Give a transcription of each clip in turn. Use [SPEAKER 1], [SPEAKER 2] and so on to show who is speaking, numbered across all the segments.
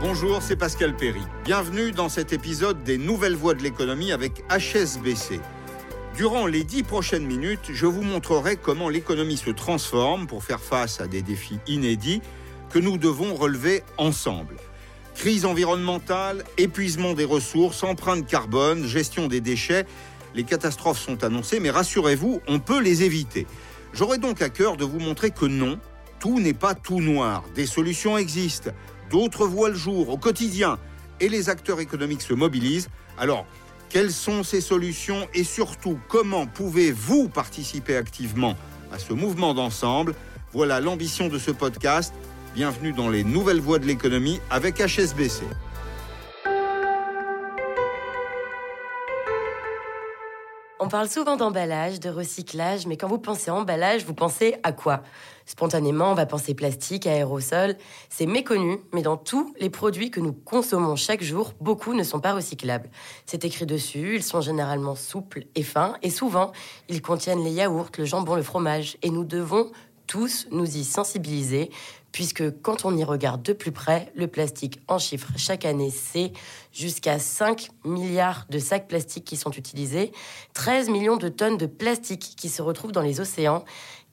[SPEAKER 1] Bonjour, c'est Pascal Perry. Bienvenue dans cet épisode des Nouvelles Voies de l'économie avec HSBC. Durant les dix prochaines minutes, je vous montrerai comment l'économie se transforme pour faire face à des défis inédits que nous devons relever ensemble. Crise environnementale, épuisement des ressources, empreinte carbone, gestion des déchets, les catastrophes sont annoncées, mais rassurez-vous, on peut les éviter. J'aurai donc à cœur de vous montrer que non, tout n'est pas tout noir. Des solutions existent, d'autres voient le jour au quotidien, et les acteurs économiques se mobilisent. Alors, quelles sont ces solutions et surtout comment pouvez-vous participer activement à ce mouvement d'ensemble? Voilà l'ambition de ce podcast. Bienvenue dans les nouvelles voies de l'économie avec HSBC.
[SPEAKER 2] On parle souvent d'emballage, de recyclage, mais quand vous pensez emballage, vous pensez à quoi? Spontanément, on va penser plastique, aérosol. C'est méconnu, mais dans tous les produits que nous consommons chaque jour, beaucoup ne sont pas recyclables. C'est écrit dessus, ils sont généralement souples et fins, et souvent, ils contiennent les yaourts, le jambon, le fromage, et nous devons tous nous y sensibiliser, puisque quand on y regarde de plus près, le plastique en chiffres chaque année, c'est jusqu'à 5 milliards de sacs plastiques qui sont utilisés, 13 millions de tonnes de plastique qui se retrouvent dans les océans,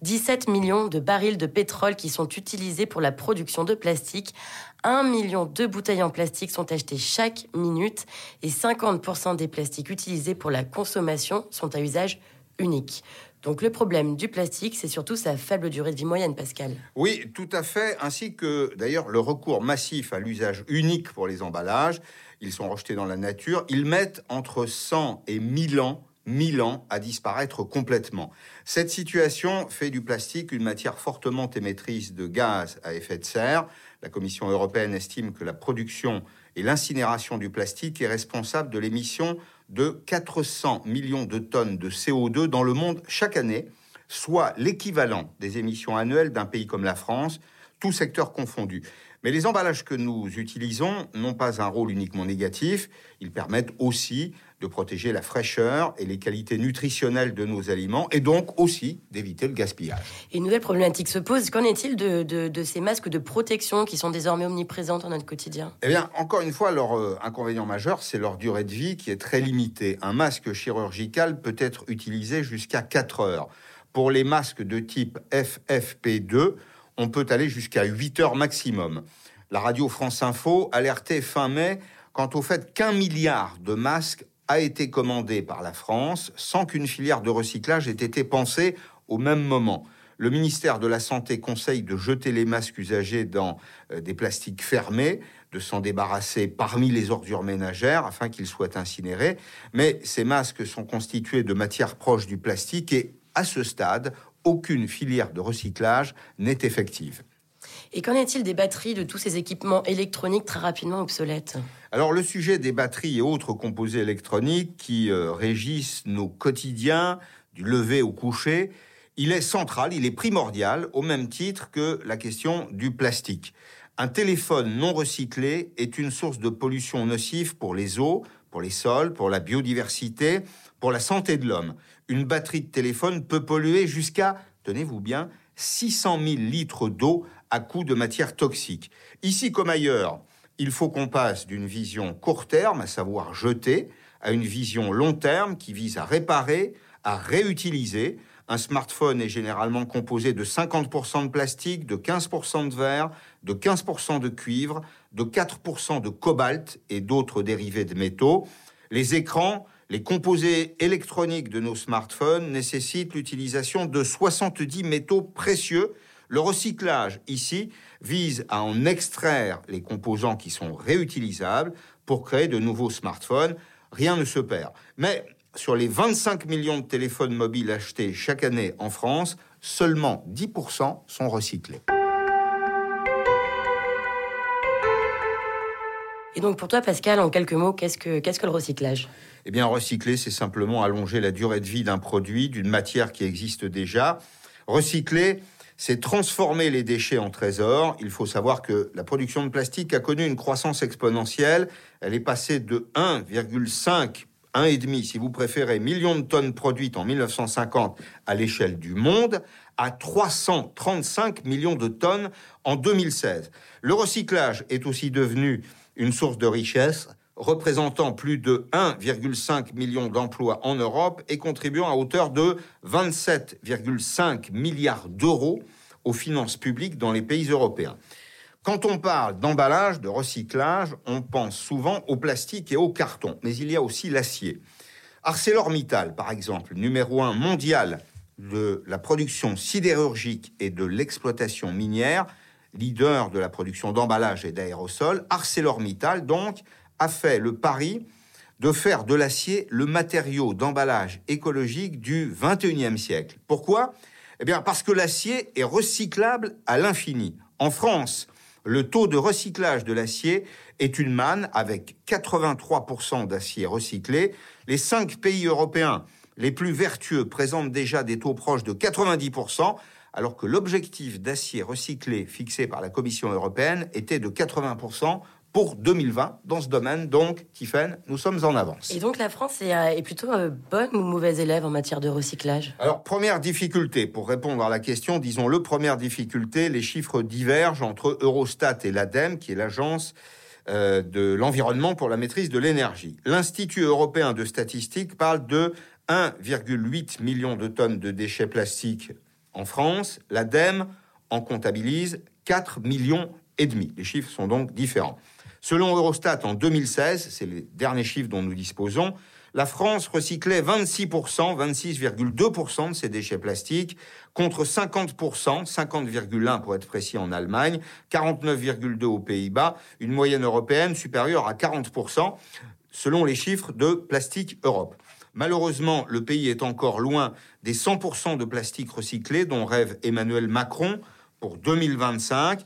[SPEAKER 2] 17 millions de barils de pétrole qui sont utilisés pour la production de plastique, 1 million de bouteilles en plastique sont achetées chaque minute et 50% des plastiques utilisés pour la consommation sont à usage unique. Donc le problème du plastique, c'est surtout sa faible durée de vie moyenne, Pascal.
[SPEAKER 1] Oui, tout à fait, ainsi que d'ailleurs le recours massif à l'usage unique pour les emballages. Ils sont rejetés dans la nature. Ils mettent entre 100 et 1000 ans 1000 ans à disparaître complètement. Cette situation fait du plastique une matière fortement émettrice de gaz à effet de serre. La Commission européenne estime que la production et l'incinération du plastique est responsable de l'émission de 400 millions de tonnes de CO2 dans le monde chaque année, soit l'équivalent des émissions annuelles d'un pays comme la France, tout secteur confondu. Mais les emballages que nous utilisons n'ont pas un rôle uniquement négatif, ils permettent aussi de protéger la fraîcheur et les qualités nutritionnelles de nos aliments et donc aussi d'éviter le gaspillage.
[SPEAKER 2] Et une nouvelle problématique se pose, qu'en est-il de, de, ces masques de protection qui sont désormais omniprésents dans notre quotidien?
[SPEAKER 1] Eh bien, encore une fois, leur euh, inconvénient majeur, c'est leur durée de vie qui est très limitée. Un masque chirurgical peut être utilisé jusqu'à 4 heures. Pour les masques de type FFP2, on peut aller jusqu'à 8 heures maximum. La radio France Info alertait fin mai quant au fait qu'un milliard de masques a été commandé par la France sans qu'une filière de recyclage ait été pensée au même moment. Le ministère de la Santé conseille de jeter les masques usagés dans euh, des plastiques fermés, de s'en débarrasser parmi les ordures ménagères afin qu'ils soient incinérés. Mais ces masques sont constitués de matières proches du plastique et, à ce stade, aucune filière de recyclage n'est effective.
[SPEAKER 2] Et qu'en est-il des batteries de tous ces équipements électroniques très rapidement obsolètes?
[SPEAKER 1] Alors le sujet des batteries et autres composés électroniques qui euh, régissent nos quotidiens, du lever au coucher, il est central, il est primordial, au même titre que la question du plastique. Un téléphone non recyclé est une source de pollution nocive pour les eaux, pour les sols, pour la biodiversité, pour la santé de l'homme. Une batterie de téléphone peut polluer jusqu'à, tenez-vous bien, 600 000 litres d'eau à coup de matière toxique. Ici comme ailleurs, il faut qu'on passe d'une vision court terme, à savoir jeter, à une vision long terme qui vise à réparer, à réutiliser. Un smartphone est généralement composé de 50% de plastique, de 15% de verre, de 15% de cuivre, de 4% de cobalt et d'autres dérivés de métaux. Les écrans, les composés électroniques de nos smartphones nécessitent l'utilisation de 70 métaux précieux. Le recyclage ici vise à en extraire les composants qui sont réutilisables pour créer de nouveaux smartphones. Rien ne se perd. Mais sur les 25 millions de téléphones mobiles achetés chaque année en France, seulement 10% sont recyclés.
[SPEAKER 2] Et donc pour toi, Pascal, en quelques mots, qu'est-ce que, le recyclage?
[SPEAKER 1] Eh bien, recycler, c'est simplement allonger la durée de vie d'un produit, d'une matière qui existe déjà. Recycler, c'est transformer les déchets en trésors. Il faut savoir que la production de plastique a connu une croissance exponentielle. Elle est passée de 1,5 1,5 si vous préférez, millions de tonnes produites en 1950 à l'échelle du monde, à 335 millions de tonnes en 2016. Le recyclage est aussi devenu une source de richesse représentant plus de 1,5 million d'emplois en Europe et contribuant à hauteur de 27,5 milliards d'euros aux finances publiques dans les pays européens. Quand on parle d'emballage, de recyclage, on pense souvent au plastique et au carton, mais il y a aussi l'acier. ArcelorMittal, par exemple, numéro un mondial de la production sidérurgique et de l'exploitation minière, leader de la production d'emballage et d'aérosols, ArcelorMittal, donc, a fait le pari de faire de l'acier le matériau d'emballage écologique du 21e siècle. Pourquoi? Eh bien parce que l'acier est recyclable à l'infini. En France, le taux de recyclage de l'acier est une manne avec 83% d'acier recyclé. Les cinq pays européens les plus vertueux présentent déjà des taux proches de 90%, alors que l'objectif d'acier recyclé fixé par la Commission européenne était de 80% pour 2020 dans ce domaine. Donc, Tiffen, nous sommes en avance.
[SPEAKER 2] Et donc la France est, euh, plutôt euh, bonne ou mauvaise élève en matière de recyclage?
[SPEAKER 1] Alors, première difficulté, pour répondre à la question, disons-le, première difficulté, les chiffres divergent entre Eurostat et l'ADEME, qui est l'agence euh, de l'environnement pour la maîtrise de l'énergie. L'Institut européen de statistique parle de 1,8 million de tonnes de déchets plastiques en France. L'ADEME en comptabilise 4 millions et demi. Les chiffres sont donc différents. Selon Eurostat, en 2016, c'est les derniers chiffres dont nous disposons, la France recyclait 26%, 26,2% de ses déchets plastiques, contre 50%, 50,1% pour être précis en Allemagne, 49,2% aux Pays-Bas, une moyenne européenne supérieure à 40%, selon les chiffres de Plastique Europe. Malheureusement, le pays est encore loin des 100% de plastique recyclé dont rêve Emmanuel Macron pour 2025.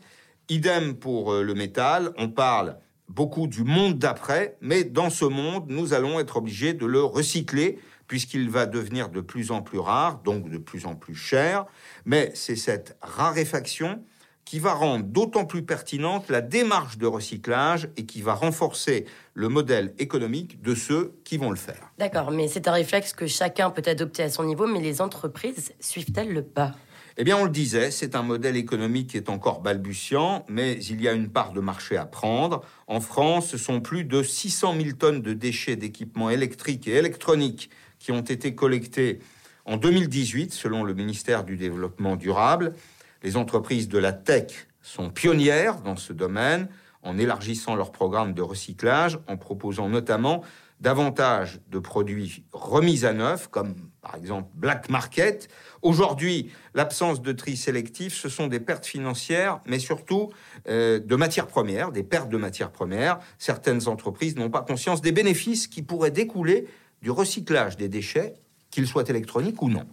[SPEAKER 1] Idem pour euh, le métal, on parle beaucoup du monde d'après, mais dans ce monde, nous allons être obligés de le recycler puisqu'il va devenir de plus en plus rare, donc de plus en plus cher. Mais c'est cette raréfaction qui va rendre d'autant plus pertinente la démarche de recyclage et qui va renforcer le modèle économique de ceux qui vont le faire.
[SPEAKER 2] D'accord, mais c'est un réflexe que chacun peut adopter à son niveau, mais les entreprises suivent-elles le pas?
[SPEAKER 1] Eh bien, on le disait, c'est un modèle économique qui est encore balbutiant, mais il y a une part de marché à prendre. En France, ce sont plus de 600 000 tonnes de déchets d'équipements électriques et électroniques qui ont été collectés en 2018, selon le ministère du Développement durable. Les entreprises de la tech sont pionnières dans ce domaine en élargissant leur programme de recyclage, en proposant notamment davantage de produits remis à neuf, comme par exemple Black Market. Aujourd'hui, l'absence de tri sélectif, ce sont des pertes financières, mais surtout euh, de matières premières, des pertes de matières premières. Certaines entreprises n'ont pas conscience des bénéfices qui pourraient découler du recyclage des déchets, qu'ils soient électroniques ou non.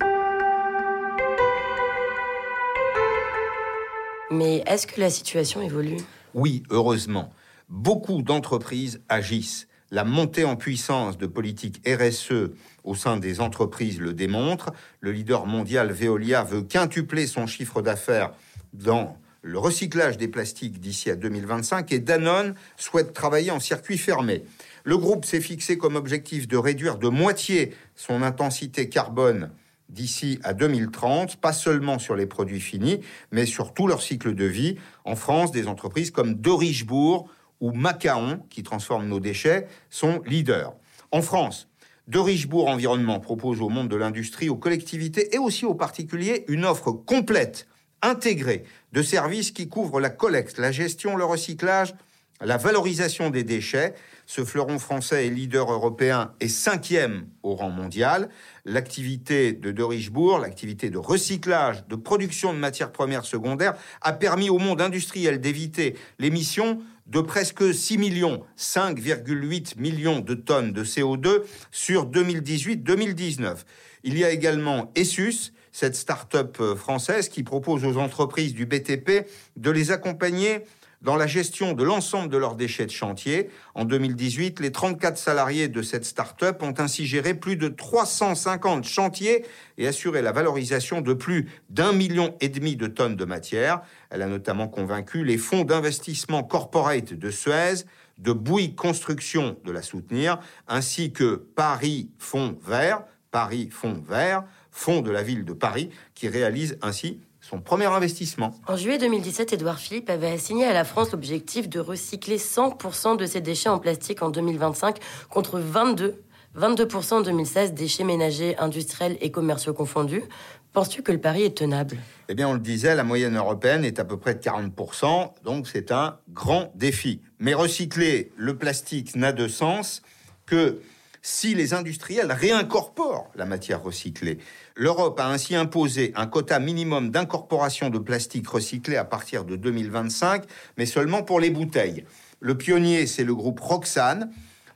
[SPEAKER 2] Mais est-ce que la situation évolue?
[SPEAKER 1] Oui, heureusement. Beaucoup d'entreprises agissent. La montée en puissance de politiques RSE au sein des entreprises le démontre. Le leader mondial Veolia veut quintupler son chiffre d'affaires dans le recyclage des plastiques d'ici à 2025 et Danone souhaite travailler en circuit fermé. Le groupe s'est fixé comme objectif de réduire de moitié son intensité carbone d'ici à 2030, pas seulement sur les produits finis, mais sur tout leur cycle de vie. En France, des entreprises comme De Richebourg ou Macaon, qui transforment nos déchets, sont leaders. En France, De Richebourg Environnement propose au monde de l'industrie, aux collectivités et aussi aux particuliers une offre complète, intégrée, de services qui couvrent la collecte, la gestion, le recyclage, la valorisation des déchets. Ce fleuron français est leader européen et cinquième au rang mondial. L'activité de De Richebourg, l'activité de recyclage, de production de matières premières secondaires, a permis au monde industriel d'éviter l'émission de presque 6 millions, 5,8 millions de tonnes de CO2 sur 2018-2019. Il y a également Essus, cette start-up française qui propose aux entreprises du BTP de les accompagner dans la gestion de l'ensemble de leurs déchets de chantier. En 2018, les 34 salariés de cette start-up ont ainsi géré plus de 350 chantiers et assuré la valorisation de plus d'un million et demi de tonnes de matière. Elle a notamment convaincu les fonds d'investissement corporate de Suez de Bouygues Construction de la soutenir, ainsi que Paris Fonds Vert, Paris Fonds Vert, fonds de la ville de Paris, qui réalise ainsi son premier investissement.
[SPEAKER 2] En juillet 2017, Édouard Philippe avait assigné à la France l'objectif de recycler 100% de ses déchets en plastique en 2025 contre 22 22% en 2016, déchets ménagers, industriels et commerciaux confondus. Penses-tu que le pari est tenable?
[SPEAKER 1] Eh bien, on le disait, la moyenne européenne est à peu près de 40%, donc c'est un grand défi. Mais recycler le plastique n'a de sens que si les industriels réincorporent la matière recyclée. L'Europe a ainsi imposé un quota minimum d'incorporation de plastique recyclé à partir de 2025, mais seulement pour les bouteilles. Le pionnier, c'est le groupe Roxane.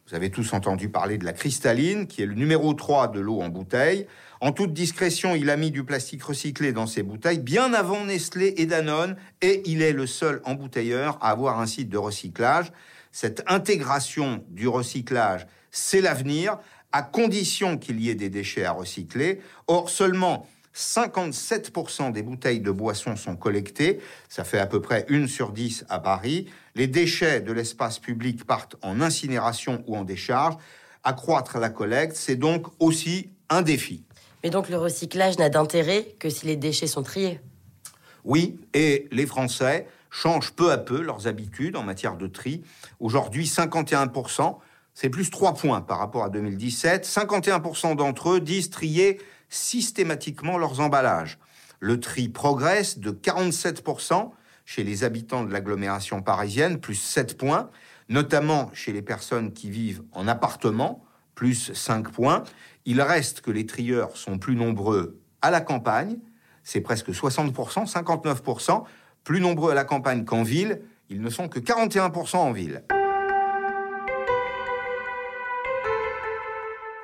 [SPEAKER 1] Vous avez tous entendu parler de la cristalline, qui est le numéro 3 de l'eau en bouteille. En toute discrétion, il a mis du plastique recyclé dans ses bouteilles bien avant Nestlé et Danone, et il est le seul embouteilleur à avoir un site de recyclage. Cette intégration du recyclage, c'est l'avenir à condition qu'il y ait des déchets à recycler. Or, seulement 57% des bouteilles de boissons sont collectées, ça fait à peu près une sur dix à Paris. Les déchets de l'espace public partent en incinération ou en décharge. Accroître la collecte, c'est donc aussi un défi.
[SPEAKER 2] Mais donc le recyclage n'a d'intérêt que si les déchets sont triés?
[SPEAKER 1] Oui, et les Français changent peu à peu leurs habitudes en matière de tri. Aujourd'hui, 51% c'est plus 3 points par rapport à 2017. 51% d'entre eux disent trier systématiquement leurs emballages. Le tri progresse de 47% chez les habitants de l'agglomération parisienne, plus 7 points, notamment chez les personnes qui vivent en appartement, plus 5 points. Il reste que les trieurs sont plus nombreux à la campagne, c'est presque 60%, 59%, plus nombreux à la campagne qu'en ville, ils ne sont que 41% en ville.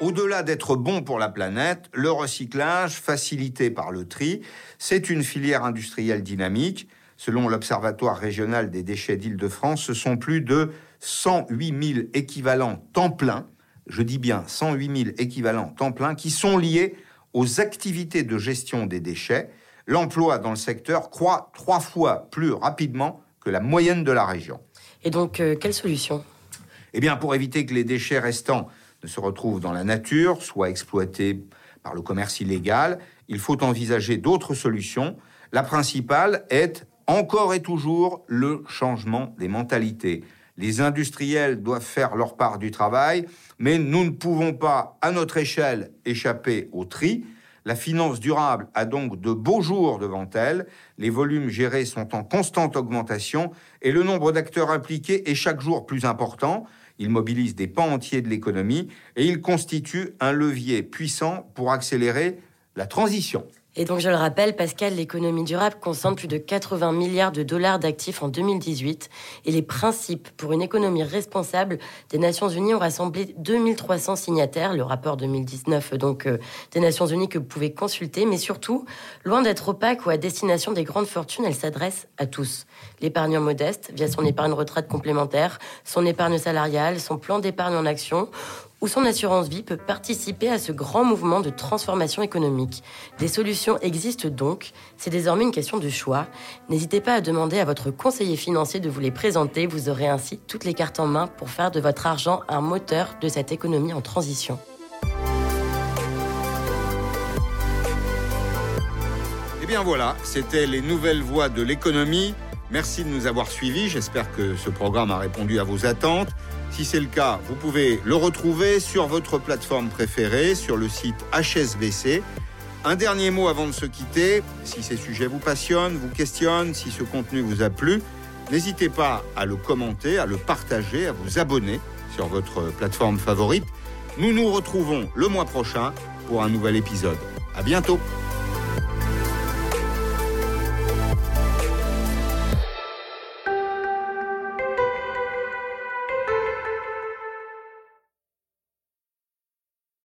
[SPEAKER 1] Au-delà d'être bon pour la planète, le recyclage, facilité par le tri, c'est une filière industrielle dynamique. Selon l'Observatoire régional des déchets d'Île-de-France, ce sont plus de 108 000 équivalents temps plein, je dis bien 108 000 équivalents temps plein, qui sont liés aux activités de gestion des déchets. L'emploi dans le secteur croît trois fois plus rapidement que la moyenne de la région.
[SPEAKER 2] Et donc, euh, quelle solution?
[SPEAKER 1] Eh bien, pour éviter que les déchets restants ne se retrouvent dans la nature, soit exploités par le commerce illégal, il faut envisager d'autres solutions. La principale est encore et toujours le changement des mentalités. Les industriels doivent faire leur part du travail, mais nous ne pouvons pas, à notre échelle, échapper au tri. La finance durable a donc de beaux jours devant elle, les volumes gérés sont en constante augmentation et le nombre d'acteurs impliqués est chaque jour plus important. Il mobilise des pans entiers de l'économie et il constitue un levier puissant pour accélérer la transition.
[SPEAKER 2] Et donc, je le rappelle, Pascal, l'économie durable concentre plus de 80 milliards de dollars d'actifs en 2018. Et les principes pour une économie responsable des Nations Unies ont rassemblé 2300 signataires. Le rapport 2019, donc, euh, des Nations Unies que vous pouvez consulter. Mais surtout, loin d'être opaque ou à destination des grandes fortunes, elle s'adresse à tous. L'épargnant modeste, via son épargne retraite complémentaire, son épargne salariale, son plan d'épargne en action où son assurance vie peut participer à ce grand mouvement de transformation économique. Des solutions existent donc, c'est désormais une question de choix. N'hésitez pas à demander à votre conseiller financier de vous les présenter, vous aurez ainsi toutes les cartes en main pour faire de votre argent un moteur de cette économie en transition.
[SPEAKER 1] Et eh bien voilà, c'était les nouvelles voies de l'économie. Merci de nous avoir suivis, j'espère que ce programme a répondu à vos attentes. Si c'est le cas, vous pouvez le retrouver sur votre plateforme préférée, sur le site HSBC. Un dernier mot avant de se quitter. Si ces sujets vous passionnent, vous questionnent, si ce contenu vous a plu, n'hésitez pas à le commenter, à le partager, à vous abonner sur votre plateforme favorite. Nous nous retrouvons le mois prochain pour un nouvel épisode. À bientôt!